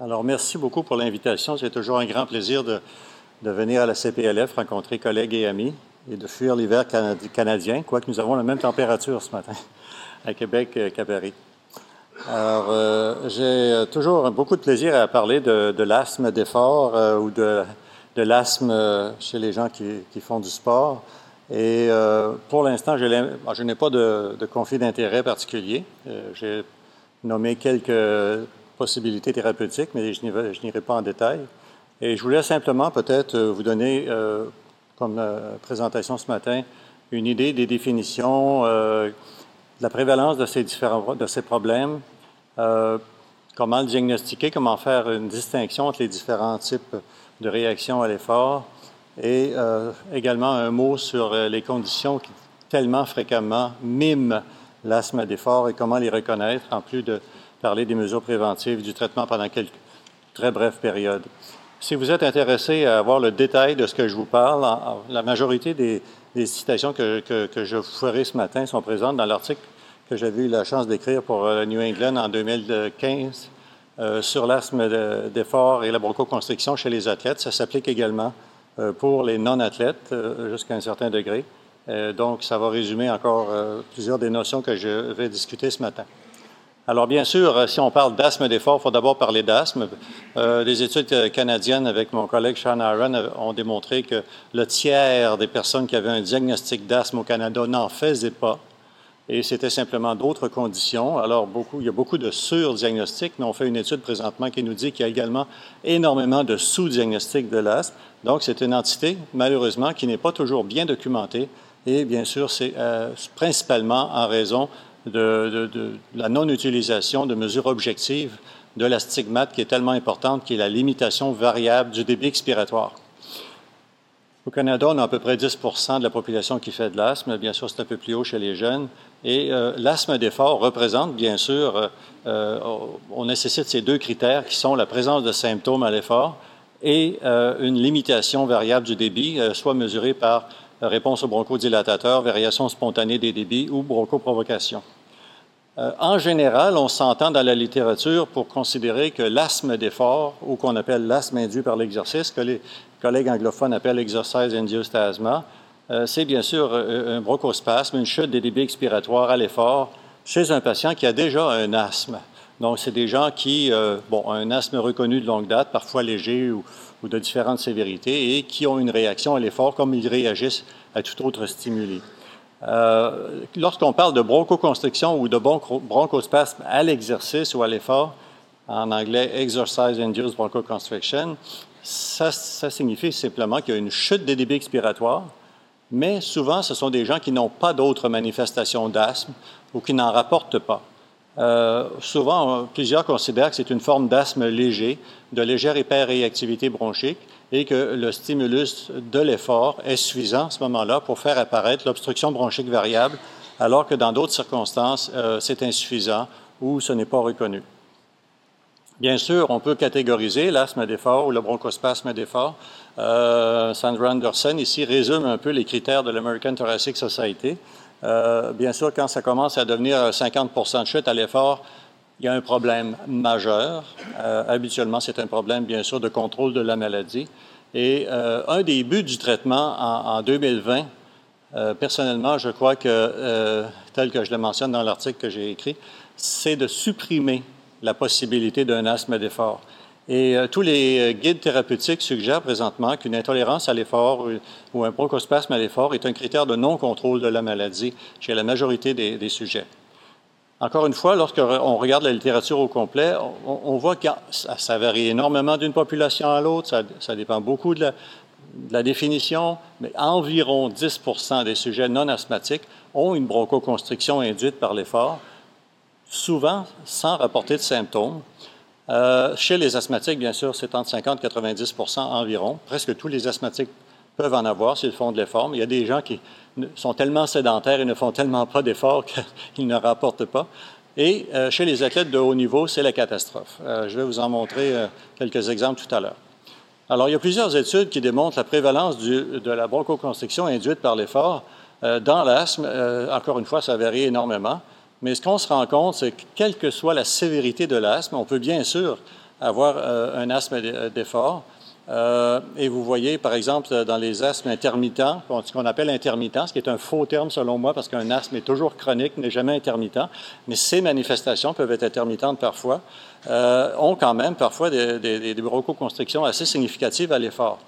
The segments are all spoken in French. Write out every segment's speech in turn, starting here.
Alors, merci beaucoup pour l'invitation. C'est toujours un grand plaisir de, venir à la CPLF, rencontrer collègues et amis et de fuir l'hiver canadien, quoique nous avons la même température ce matin à Québec euh, qu'à Paris. Alors, euh, j'ai toujours beaucoup de plaisir à parler de, l'asthme d'effort euh, ou de, l'asthme chez les gens qui, font du sport. Et euh, pour l'instant, je n'ai pas de, conflit d'intérêt particulier. Euh, j'ai nommé quelques possibilités thérapeutiques, mais je n'irai pas en détail. Et je voulais simplement peut-être euh, vous donner, euh, comme euh, présentation ce matin, une idée des définitions, de la prévalence de ces différents de ces problèmes, comment le diagnostiquer, comment faire une distinction entre les différents types de réactions à l'effort, et également un mot sur les conditions qui tellement fréquemment miment l'asthme d'effort et comment les reconnaître, en plus de parler des mesures préventives, du traitement pendant quelques très brèves périodes. Si vous êtes intéressé à avoir le détail de ce que je vous parle, la majorité des, citations que, que, je vous ferai ce matin sont présentes dans l'article que j'avais eu la chance d'écrire pour euh, New England en 2015 euh, sur l'asthme d'effort et la bronchoconstriction chez les athlètes. Ça s'applique également euh, pour les non-athlètes euh, jusqu'à un certain degré. Donc, ça va résumer encore plusieurs des notions que je vais discuter ce matin. Alors, bien sûr, euh, si on parle d'asthme d'effort, il faut d'abord parler d'asthme. Euh, les études canadiennes avec mon collègue Sean Aaron ont démontré que le tiers des personnes qui avaient un diagnostic d'asthme au Canada n'en faisaient pas. Et c'était simplement d'autres conditions. Alors, beaucoup, il y a beaucoup de surdiagnostics, mais on fait une étude présentement qui nous dit qu'il y a également énormément de sous-diagnostics de l'asthme. Donc, c'est une entité, malheureusement, qui n'est pas toujours bien documentée. Et bien sûr, c'est euh, principalement en raison de, la non-utilisation de mesures objectives de la stigmate qui est tellement importante, qui est la limitation variable du débit expiratoire. Au Canada, on a à peu près 10% de la population qui fait de l'asthme. Bien sûr, c'est un peu plus haut chez les jeunes. Et euh, l'asthme d'effort représente, bien sûr, euh, euh, on nécessite ces deux critères qui sont la présence de symptômes à l'effort et une limitation variable du débit, soit mesurée par réponse au bronchodilatateur, variation spontanée des débits ou bronchoprovocation. Euh, en général, on s'entend dans la littérature pour considérer que l'asthme d'effort, ou qu'on appelle l'asthme induit par l'exercice, que les collègues anglophones appellent exercise induced asthma, euh, c'est bien sûr euh, un bronchospasme, une chute des débits expiratoires à l'effort chez un patient qui a déjà un asthme. Donc, c'est des gens qui, ont un asthme reconnu de longue date, parfois léger ou, ou de différentes sévérités, et qui ont une réaction à l'effort comme ils réagissent à tout autre stimuli. Euh, Lorsqu'on parle de bronchoconstriction ou de bronchospasme à l'exercice ou à l'effort, en anglais exercise induced bronchoconstriction, ça, ça signifie simplement qu'il y a une chute des débits expiratoires, mais souvent ce sont des gens qui n'ont pas d'autres manifestations d'asthme ou qui n'en rapportent pas. Euh, souvent, plusieurs considèrent que c'est une forme d'asthme léger, de légère hyperréactivité bronchique, et que le stimulus de l'effort est suffisant à ce moment-là pour faire apparaître l'obstruction bronchique variable, alors que dans d'autres circonstances, euh, c'est insuffisant ou ce n'est pas reconnu. Bien sûr, on peut catégoriser l'asthme d'effort ou le bronchospasme d'effort. Euh, Sandra Anderson ici résume un peu les critères de l'American Thoracic Society. Euh, bien sûr, quand ça commence à devenir 50% de chute à l'effort, il y a un problème majeur. Euh, habituellement, c'est un problème, bien sûr, de contrôle de la maladie. Et euh, un des buts du traitement en, en 2020, euh, personnellement, je crois que, tel que je le mentionne dans l'article que j'ai écrit, c'est de supprimer la possibilité d'un asthme d'effort. Et euh, tous les guides thérapeutiques suggèrent présentement qu'une intolérance à l'effort ou, ou, un bronchospasme à l'effort est un critère de non-contrôle de la maladie chez la majorité des, sujets. Encore une fois, lorsqu'on regarde la littérature au complet, on, voit que ça, varie énormément d'une population à l'autre, ça, dépend beaucoup de la, de la, définition, mais environ 10 des sujets non asthmatiques ont une bronchoconstriction induite par l'effort, souvent sans rapporter de symptômes. Euh, chez les asthmatiques, bien sûr, c'est entre 50 et 90% environ. Presque tous les asthmatiques peuvent en avoir s'ils font de l'effort, il y a des gens qui sont tellement sédentaires et ne font tellement pas d'efforts qu'ils ne rapportent pas. Et euh, chez les athlètes de haut niveau, c'est la catastrophe. Euh, je vais vous en montrer quelques exemples tout à l'heure. Alors, il y a plusieurs études qui démontrent la prévalence de la bronchoconstriction induite par l'effort dans l'asthme. Encore une fois, ça varie énormément. Mais ce qu'on se rend compte, c'est que quelle que soit la sévérité de l'asthme, on peut bien sûr avoir un asthme d'effort. Euh, et vous voyez, par exemple, dans les asthmes intermittents, ce qu'on appelle intermittent, ce qui est un faux terme selon moi, parce qu'un asthme est toujours chronique, n'est jamais intermittent, mais ces manifestations peuvent être intermittentes parfois, euh, ont quand même parfois des, des, des bronchoconstrictions assez significatives à l'effort.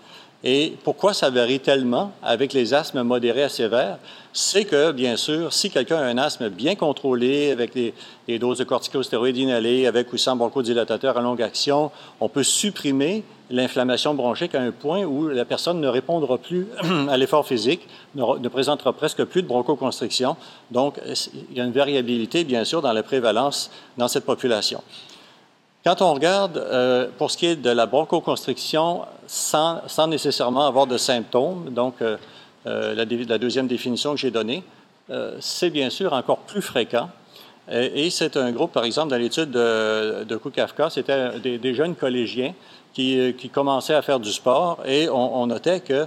Et pourquoi ça varie tellement avec les asthmes modérés à sévères? C'est que, bien sûr, si quelqu'un a un asthme bien contrôlé, avec des, doses de corticostéroïdes inhalées, avec ou sans bronchodilatateur à longue action, on peut supprimer l'inflammation bronchique à un point où la personne ne répondra plus à l'effort physique, ne, présentera presque plus de bronchoconstriction. Donc, il y a une variabilité, bien sûr, dans la prévalence dans cette population. Quand on regarde, euh, pour ce qui est de la bronchoconstriction, sans, sans nécessairement avoir de symptômes, donc euh, euh, la, deuxième définition que j'ai donnée, c'est bien sûr encore plus fréquent. Et, c'est un groupe, par exemple, dans l'étude de, de Kukafka, c'était des, jeunes collégiens qui, qui, commençaient à faire du sport et on, on notait que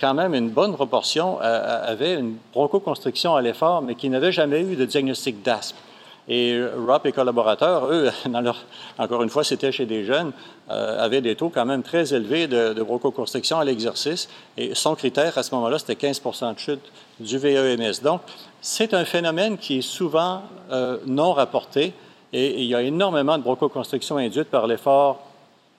quand même une bonne proportion avait une bronchoconstriction à l'effort, mais qui n'avait jamais eu de diagnostic d'asthme. Et Rob et collaborateurs, eux, encore une fois, c'était chez des jeunes, euh, avaient des taux quand même très élevés de, de bronchoconstriction à l'exercice. Et son critère à ce moment-là, c'était 15% de chute du VEMS. Donc, c'est un phénomène qui est souvent euh, non rapporté et, il y a énormément de bronchoconstriction induite par l'effort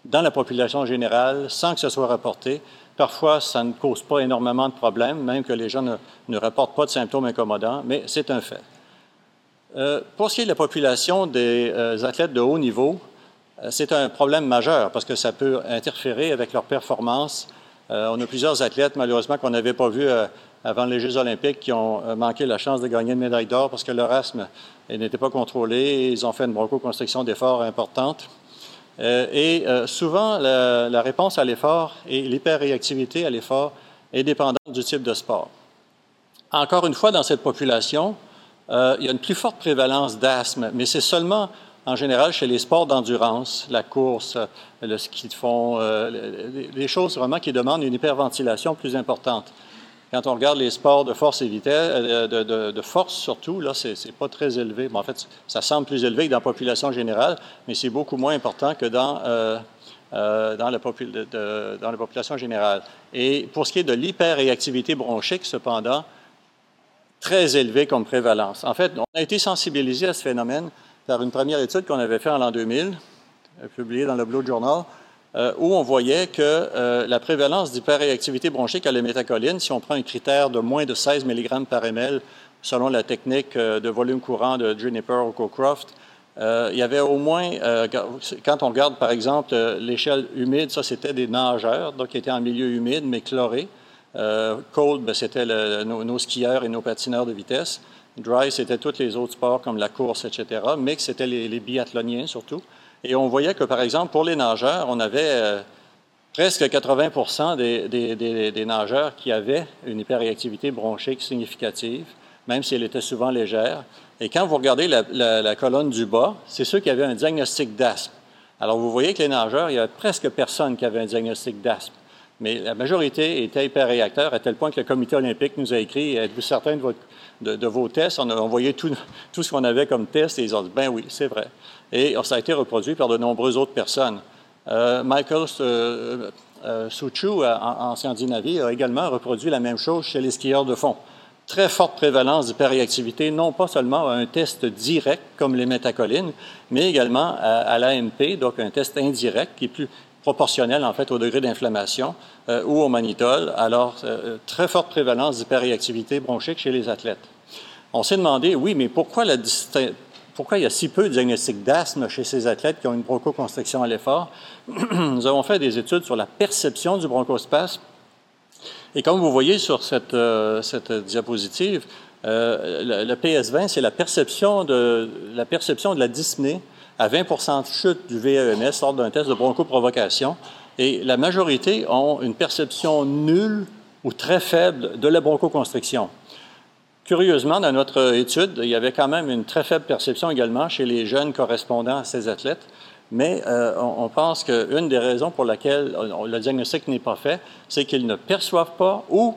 dans la population générale sans que ce soit rapporté. Parfois, ça ne cause pas énormément de problèmes, même que les gens ne, ne rapportent pas de symptômes incommodants, mais c'est un fait. Euh, pour ce qui est de la population des euh, athlètes de haut niveau, euh, c'est un problème majeur parce que ça peut interférer avec leur performance. on a plusieurs athlètes, malheureusement, qu'on n'avait pas vus avant les Jeux olympiques qui ont manqué la chance de gagner une médaille d'or parce que leur asthme n'était pas contrôlé ils ont fait une bronchoconstriction d'effort importante. et souvent, la, la, réponse à l'effort et l'hyperréactivité à l'effort est dépendante du type de sport. Encore une fois, dans cette population, euh, il y a une plus forte prévalence d'asthme, mais c'est seulement en général chez les sports d'endurance, la course, euh, le ski de fond, euh, les choses vraiment qui demandent une hyperventilation plus importante. Quand on regarde les sports de force et vitesse, de, force surtout, là, c'est pas très élevé. en fait, ça semble plus élevé que dans la population générale, mais c'est beaucoup moins important que dans, dans, la dans la population générale. Et pour ce qui est de l'hyperréactivité bronchique, cependant, très élevé comme prévalence. En fait, on a été sensibilisé à ce phénomène par une première étude qu'on avait faite en l'an 2000, euh, publiée dans le Blue Journal, euh, où on voyait que euh, la prévalence d'hyperréactivité bronchique à la métacoline, si on prend un critère de moins de 16 mg par ml, selon la technique de volume courant de Juniper ou Cocroft, il y avait au moins, quand on regarde par exemple l'échelle humide, ça c'était des nageurs, donc qui étaient en milieu humide mais chloré. Euh, cold, ben, c'était nos, skieurs et nos patineurs de vitesse. Dry, c'était tous les autres sports comme la course, etc. Mix, c'était les, biathloniens surtout. Et on voyait que, par exemple, pour les nageurs, on avait euh, presque 80 des, des, nageurs qui avaient une hyperréactivité bronchique significative, même si elle était souvent légère. Et quand vous regardez la, la colonne du bas, c'est ceux qui avaient un diagnostic d'asthme. Alors, vous voyez que les nageurs, il y avait presque personne qui avait un diagnostic d'asthme mais la majorité était hyperréacteur à tel point que le comité olympique nous a écrit Êtes-vous certain de, vos tests? On a envoyé tout, ce qu'on avait comme test et ils ont dit Ben oui, c'est vrai. Et ça a été reproduit par de nombreuses autres personnes. Euh, Michael euh, euh, Suchu, en, Scandinavie, a également reproduit la même chose chez les skieurs de fond. Très forte prévalence d'hyperréactivité, non pas seulement à un test direct comme les métacolines, mais également à l'AMP, donc un test indirect qui est plus, proportionnel en fait au degré d'inflammation euh, ou au mannitol. Alors, euh, très forte prévalence d'hyperréactivité bronchique chez les athlètes. On s'est demandé, oui, mais pourquoi, la pourquoi il y a si peu de diagnostics d'asthme chez ces athlètes qui ont une bronchoconstriction à l'effort? Nous avons fait des études sur la perception du bronchospasme. Et comme vous voyez sur cette, euh, cette diapositive, le, le, PS20, c'est la perception de la perception de la dyspnée à 20 de chute du VEMS lors d'un test de bronchoprovocation. Et la majorité ont une perception nulle ou très faible de la bronchoconstriction. Curieusement, dans notre étude, il y avait quand même une très faible perception également chez les jeunes correspondants à ces athlètes. Mais euh, on, pense qu'une des raisons pour laquelle le diagnostic n'est pas fait, c'est qu'ils ne perçoivent pas ou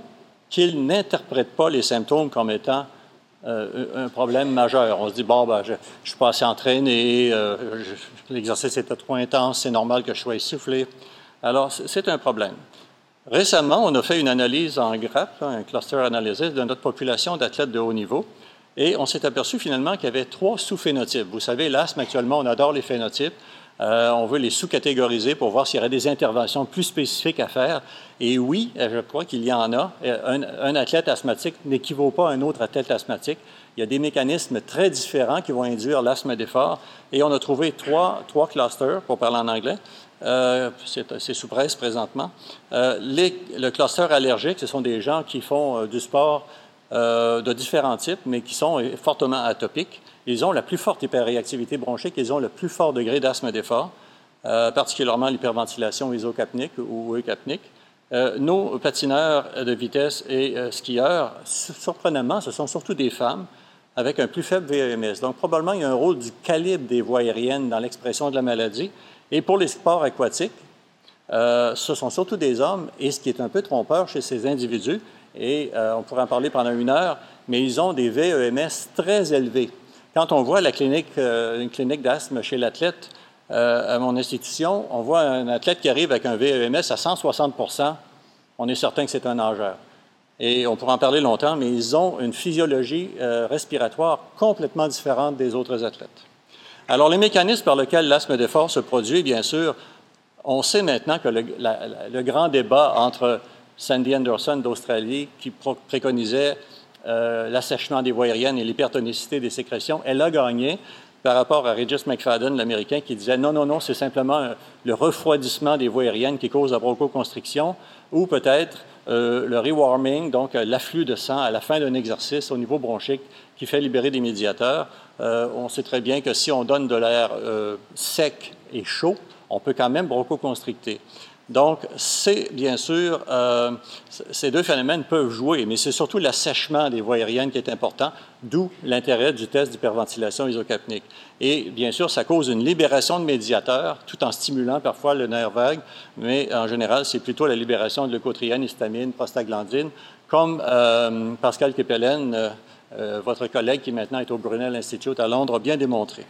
qu'ils n'interprètent pas les symptômes comme étant un problème majeur. On se dit, bon, ben, je ne suis pas assez entraîné, l'exercice était trop intense, c'est normal que je sois essoufflé. Alors, c'est un problème. Récemment, on a fait une analyse en grappe, un cluster analysis de notre population d'athlètes de haut niveau, et on s'est aperçu finalement qu'il y avait trois sous-phénotypes. Vous savez, l'asthme, actuellement, on adore les phénotypes. Euh, on veut les sous-catégoriser pour voir s'il y aurait des interventions plus spécifiques à faire. Et oui, je crois qu'il y en a. Un, un athlète asthmatique n'équivaut pas à un autre athlète asthmatique. Il y a des mécanismes très différents qui vont induire l'asthme d'effort. Et on a trouvé trois, clusters, pour parler en anglais. Euh, c'est sous presse présentement. Euh, le cluster allergique, ce sont des gens qui font euh, du sport de différents types, mais qui sont fortement atopiques. Ils ont la plus forte hyperréactivité bronchique, ils ont le plus fort degré d'asthme d'effort, particulièrement l'hyperventilation isocapnique ou eucapnique. nos patineurs de vitesse et skieurs, surprenamment, ce sont surtout des femmes avec un plus faible VEMS. Donc, probablement, il y a un rôle du calibre des voies aériennes dans l'expression de la maladie. Et pour les sports aquatiques, euh, ce sont surtout des hommes, et ce qui est un peu trompeur chez ces individus, et euh, on pourrait en parler pendant une heure, mais ils ont des VEMS très élevés. Quand on voit la clinique, euh, une clinique d'asthme chez l'athlète à mon institution, on voit un athlète qui arrive avec un VEMS à 160% on est certain que c'est un nageur. Et on pourrait en parler longtemps, mais ils ont une physiologie respiratoire complètement différente des autres athlètes. Alors, les mécanismes par lesquels l'asthme d'effort se produit, bien sûr, on sait maintenant que le, grand débat entre Sandy Anderson d'Australie, qui préconisait euh, l'assèchement des voies aériennes et l'hypertonicité des sécrétions, elle a gagné par rapport à Regis McFadden, l'Américain, qui disait non, non, non, c'est simplement euh, le refroidissement des voies aériennes qui cause la bronchoconstriction, ou peut-être euh, le rewarming, donc l'afflux de sang à la fin d'un exercice au niveau bronchique qui fait libérer des médiateurs. On sait très bien que si on donne de l'air sec et chaud, on peut quand même bronchoconstricter. Donc, c'est bien sûr, euh, ces deux phénomènes peuvent jouer, mais c'est surtout l'assèchement des voies aériennes qui est important, d'où l'intérêt du test d'hyperventilation isocapnique. Et bien sûr, ça cause une libération de médiateurs, tout en stimulant parfois le nerf vague, mais en général, c'est plutôt la libération de leucotriène, histamine, prostaglandine, comme Pascal Kepelen euh, votre collègue qui maintenant est au Brunel Institute à Londres a bien démontré.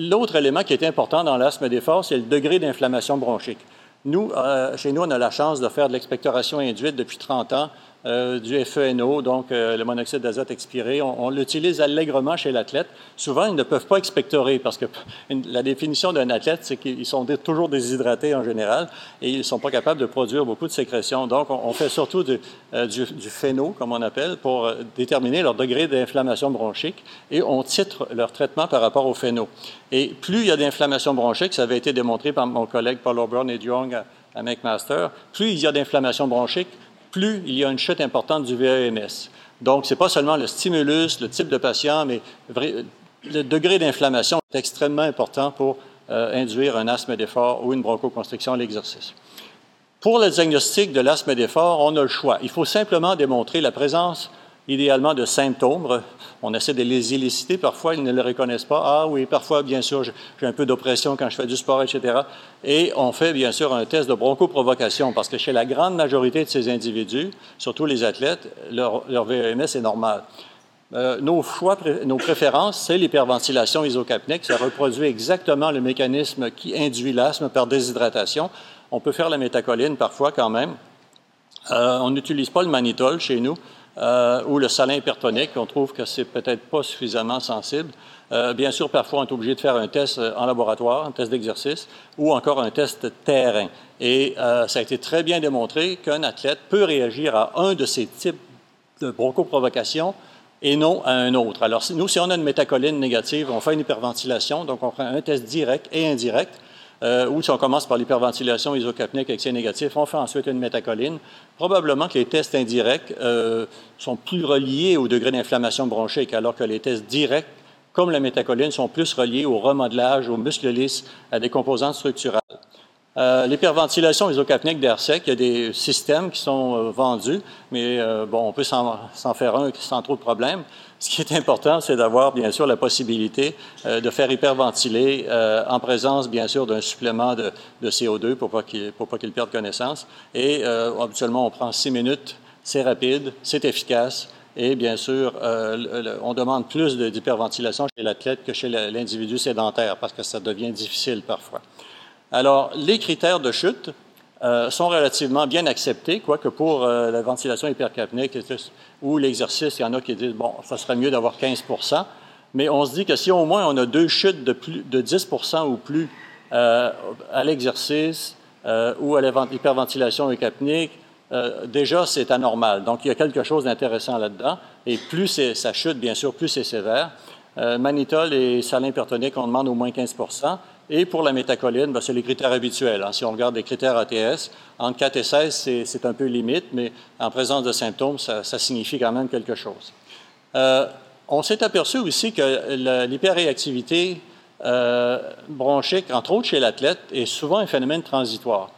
L'autre élément qui est important dans l'asthme d'effort, c'est le degré d'inflammation bronchique. Nous, euh, chez nous, on a la chance de faire de l'expectoration induite depuis 30 ans euh, du FeNO, donc euh, le monoxyde d'azote expiré. On, l'utilise allègrement chez l'athlète. Souvent, ils ne peuvent pas expectorer parce que la définition d'un athlète, c'est qu'ils sont toujours déshydratés en général et ils ne sont pas capables de produire beaucoup de sécrétions. Donc, on, fait surtout euh, du, FeNO, comme on appelle, pour déterminer leur degré d'inflammation bronchique et on titre leur traitement par rapport au FeNO. Et plus il y a d'inflammation bronchique, ça avait été démontré par mon collègue Paul O'Brien et Young à McMaster, plus il y a d'inflammation bronchique, plus il y a une chute importante du VEMS. Donc, ce n'est pas seulement le stimulus, le type de patient, mais le degré d'inflammation est extrêmement important pour euh, induire un asthme d'effort ou une bronchoconstriction à l'exercice. Pour le diagnostic de l'asthme d'effort, on a le choix. Il faut simplement démontrer la présence idéalement de symptômes. On essaie de les illiciter. Parfois, ils ne le reconnaissent pas. Ah oui, parfois, bien sûr, j'ai un peu d'oppression quand je fais du sport, etc. Et on fait, bien sûr, un test de bronchoprovocation parce que chez la grande majorité de ces individus, surtout les athlètes, leur, VEMS est normal. Euh, nos préférences, c'est l'hyperventilation isocapnique. Ça reproduit exactement le mécanisme qui induit l'asthme par déshydratation. On peut faire la métacoline parfois quand même. Euh, on n'utilise pas le manitol chez nous. Euh, ou le salin hypertonique, on trouve que c'est peut-être pas suffisamment sensible. Euh, bien sûr, parfois, on est obligé de faire un test euh, en laboratoire, un test d'exercice, ou encore un test terrain. Et ça a été très bien démontré qu'un athlète peut réagir à un de ces types de bronchoprovocation et non à un autre. Alors, nous, si on a une métacoline négative, on fait une hyperventilation, donc on fait un test direct et indirect. Euh, ou si on commence par l'hyperventilation isocapnique avec négatif, on fait ensuite une métacoline. Probablement que les tests indirects euh, sont plus reliés au degré d'inflammation bronchique, alors que les tests directs, comme la métacoline, sont plus reliés au remodelage, aux muscles lisses, à des composantes structurales. Euh, l'hyperventilation isocapnique d'air sec, il y a des systèmes qui sont euh, vendus, mais bon, on peut s'en faire un sans trop de problèmes. Ce qui est important, c'est d'avoir bien sûr la possibilité de faire hyperventiler en présence bien sûr d'un supplément de, CO2 pour pas qu'il qu'il perde connaissance. Et habituellement, on prend six minutes, c'est rapide, c'est efficace Et bien sûr, on demande plus d'hyperventilation chez l'athlète que chez l'individu sédentaire parce que ça devient difficile parfois. Alors, les critères de chute sont relativement bien acceptés, quoique pour la ventilation hypercapnique ou l'exercice, il y en a qui disent, bon, ça serait mieux d'avoir 15% mais on se dit que si au moins on a deux chutes de, plus, de 10% ou plus euh, à l'exercice euh, ou à l'hyperventilation hyperventilation euh, déjà c'est anormal. Donc il y a quelque chose d'intéressant là-dedans. Et plus ça chute, bien sûr, plus c'est sévère. Manitol et salin hypertonique, on demande au moins 15 et pour la métacoline, ben, c'est les critères habituels. Hein. Si on regarde les critères ATS, entre 4 et 16, c'est un peu limite, mais en présence de symptômes, ça, signifie quand même quelque chose. On s'est aperçu aussi que l'hyperréactivité euh, bronchique, entre autres chez l'athlète, est souvent un phénomène transitoire.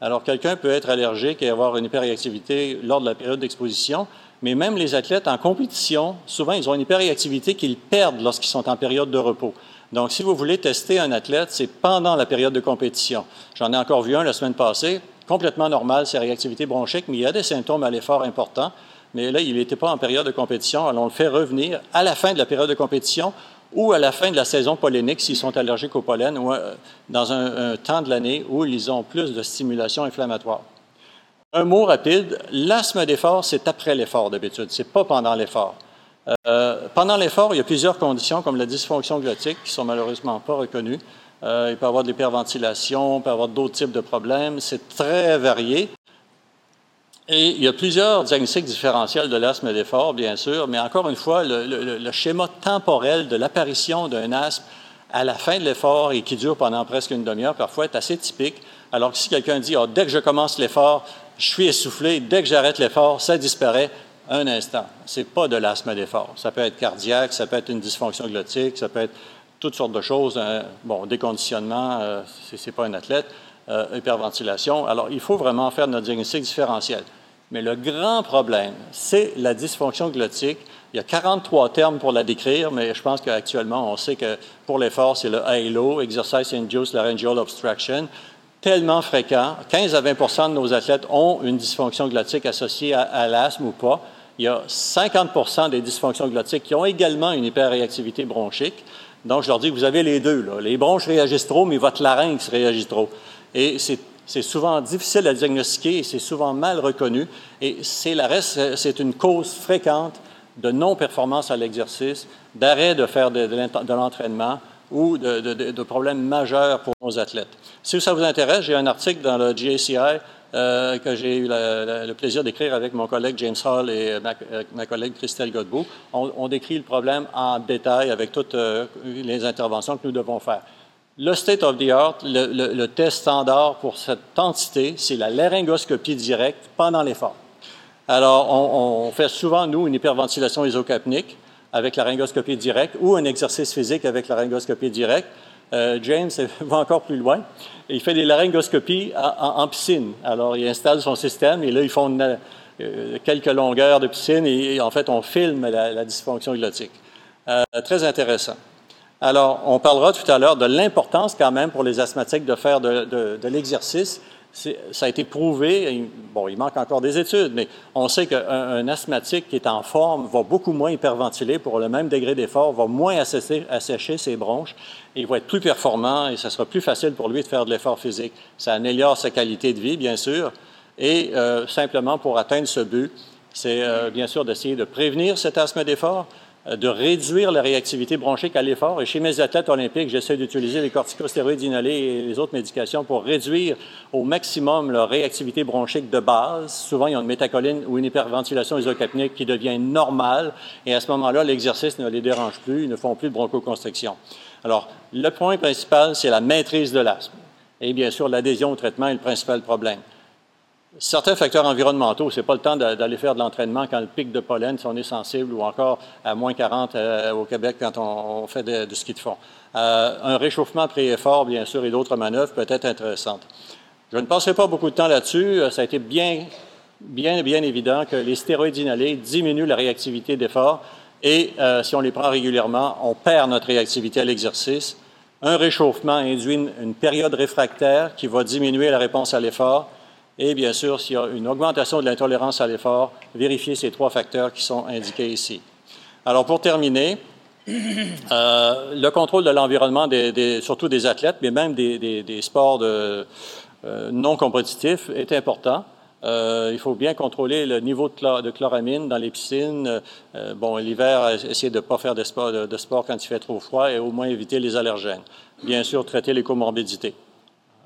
Alors, quelqu'un peut être allergique et avoir une hyperréactivité lors de la période d'exposition, mais même les athlètes en compétition, souvent, ils ont une hyperréactivité qu'ils perdent lorsqu'ils sont en période de repos. Donc, si vous voulez tester un athlète, c'est pendant la période de compétition. J'en ai encore vu un la semaine passée, complètement normal, c'est réactivité bronchique, mais il y a des symptômes à l'effort importants mais là, il n'était pas en période de compétition. Alors, on le fait revenir à la fin de la période de compétition ou à la fin de la saison pollinique s'ils sont allergiques au pollen ou euh, dans un, temps de l'année où ils ont plus de stimulation inflammatoire. Un mot rapide, l'asthme d'effort, c'est après l'effort d'habitude, c'est pas pendant l'effort. Euh, pendant l'effort, il y a plusieurs conditions comme la dysfonction glottique qui sont malheureusement pas reconnues. Euh, il peut y avoir de l'hyperventilation, il peut y avoir d'autres types de problèmes. C'est très varié. Et il y a plusieurs diagnostics différentiels de l'asthme d'effort, bien sûr, mais encore une fois, le, schéma temporel de l'apparition d'un asthme à la fin de l'effort et qui dure pendant presque une demi-heure parfois est assez typique. Alors que si quelqu'un dit, oh, dès que je commence l'effort, je suis essoufflé, dès que j'arrête l'effort, ça disparaît un instant. Ce n'est pas de l'asthme d'effort. Ça peut être cardiaque, ça peut être une dysfonction glottique, ça peut être toutes sortes de choses. Hein. Bon, déconditionnement, euh, ce n'est pas un athlète, euh, hyperventilation. Alors, il faut vraiment faire notre diagnostic différentiel. Mais le grand problème, c'est la dysfonction glottique. Il y a 43 termes pour la décrire, mais je pense qu'actuellement, on sait que pour l'effort, c'est le HALO, Exercise Induced Laryngeal Obstruction, tellement fréquent. 15 à 20% de nos athlètes ont une dysfonction glottique associée à, l'asthme ou pas. Il y a 50% des dysfonctions glottiques qui ont également une hyperréactivité bronchique. Donc, je leur dis, vous avez les deux. Les bronches réagissent trop, mais votre larynx réagit trop. Et c'est souvent difficile à diagnostiquer et c'est souvent mal reconnu. Et c'est c'est une cause fréquente de non-performance à l'exercice, d'arrêt de faire de, l'entraînement ou de, problèmes majeurs pour nos athlètes. Si ça vous intéresse, j'ai un article dans le GACI euh, que j'ai eu le plaisir d'écrire avec mon collègue James Hall et ma, collègue Christelle Godbout. On, décrit le problème en détail avec toutes euh, les interventions que nous devons faire. Le state of the art, le, test standard pour cette entité, c'est la laryngoscopie directe pendant l'effort. Alors, on, fait souvent, nous, une hyperventilation isocapnique avec la laryngoscopie directe ou un exercice physique avec la laryngoscopie directe. Euh, James va encore plus loin. Il fait des laryngoscopies en, piscine. Alors, il installe son système et là, ils font euh, quelques longueurs de piscine et, en fait, on filme la, dysfonction glottique. Euh, très intéressant. Alors, on parlera tout à l'heure de l'importance quand même pour les asthmatiques de faire de, l'exercice. Ça a été prouvé, bon, il manque encore des études, mais on sait qu'un asthmatique qui est en forme va beaucoup moins hyperventiler pour le même degré d'effort, va moins assécher, ses bronches, il va être plus performant et ça sera plus facile pour lui de faire de l'effort physique. Ça améliore sa qualité de vie, bien sûr, et euh, simplement pour atteindre ce but, c'est euh, bien sûr d'essayer de prévenir cet asthme d'effort, de réduire la réactivité bronchique à l'effort. Et chez mes athlètes olympiques, j'essaie d'utiliser les corticostéroïdes inhalés et les autres médications pour réduire au maximum leur réactivité bronchique de base. Souvent, ils ont une métacoline ou une hyperventilation isocapnique qui devient normale. Et à ce moment-là, l'exercice ne les dérange plus. Ils ne font plus de bronchoconstriction. Alors, le point principal, c'est la maîtrise de l'asthme. Et bien sûr, l'adhésion au traitement est le principal problème. Certains facteurs environnementaux, ce n'est pas le temps d'aller faire de l'entraînement quand le pic de pollen, si on est sensible, ou encore à moins 40 euh, au Québec quand on, fait du ski de fond. Euh, un réchauffement pré-effort, bien sûr, et d'autres manœuvres peut être intéressantes. Je ne passerai pas beaucoup de temps là-dessus. Euh, ça a été bien, bien, bien évident que les stéroïdes inhalés diminuent la réactivité d'effort et si on les prend régulièrement, on perd notre réactivité à l'exercice. Un réchauffement induit une période réfractaire qui va diminuer la réponse à l'effort Et bien sûr, s'il y a une augmentation de l'intolérance à l'effort, vérifiez ces trois facteurs qui sont indiqués ici. Alors, pour terminer, euh, le contrôle de l'environnement, surtout des athlètes, mais même des, sports euh, non compétitifs, est important. Euh, il faut bien contrôler le niveau de, chloramine dans les piscines. bon, l'hiver, essayer de ne pas faire de sport, de sport, quand il fait trop froid et au moins éviter les allergènes. Bien sûr, traiter les comorbidités.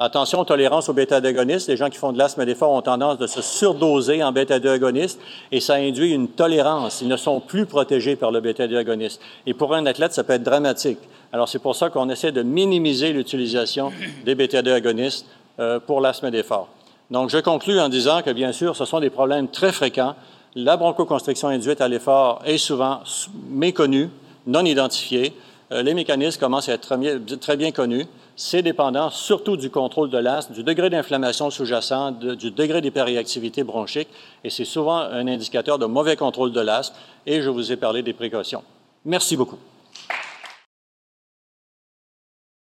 Attention, tolérance aux bêta-agonistes. Les gens qui font de l'asthme d'effort ont tendance de se surdoser en bêta-agonistes et ça induit une tolérance. Ils ne sont plus protégés par le bêta-agoniste. Et pour un athlète, ça peut être dramatique. Alors, c'est pour ça qu'on essaie de minimiser l'utilisation des bêta-agonistes euh, pour l'asthme d'effort. Donc, je conclus en disant que, bien sûr, ce sont des problèmes très fréquents. La bronchoconstriction induite à l'effort est souvent méconnue, non identifiée. Euh, les mécanismes commencent à être très bien connus. C'est dépendant surtout du contrôle de l'asthme, du degré d'inflammation sous-jacent, du degré d'hyperréactivité bronchique, et c'est souvent un indicateur de mauvais contrôle de l'asthme, et je vous ai parlé des précautions. Merci beaucoup.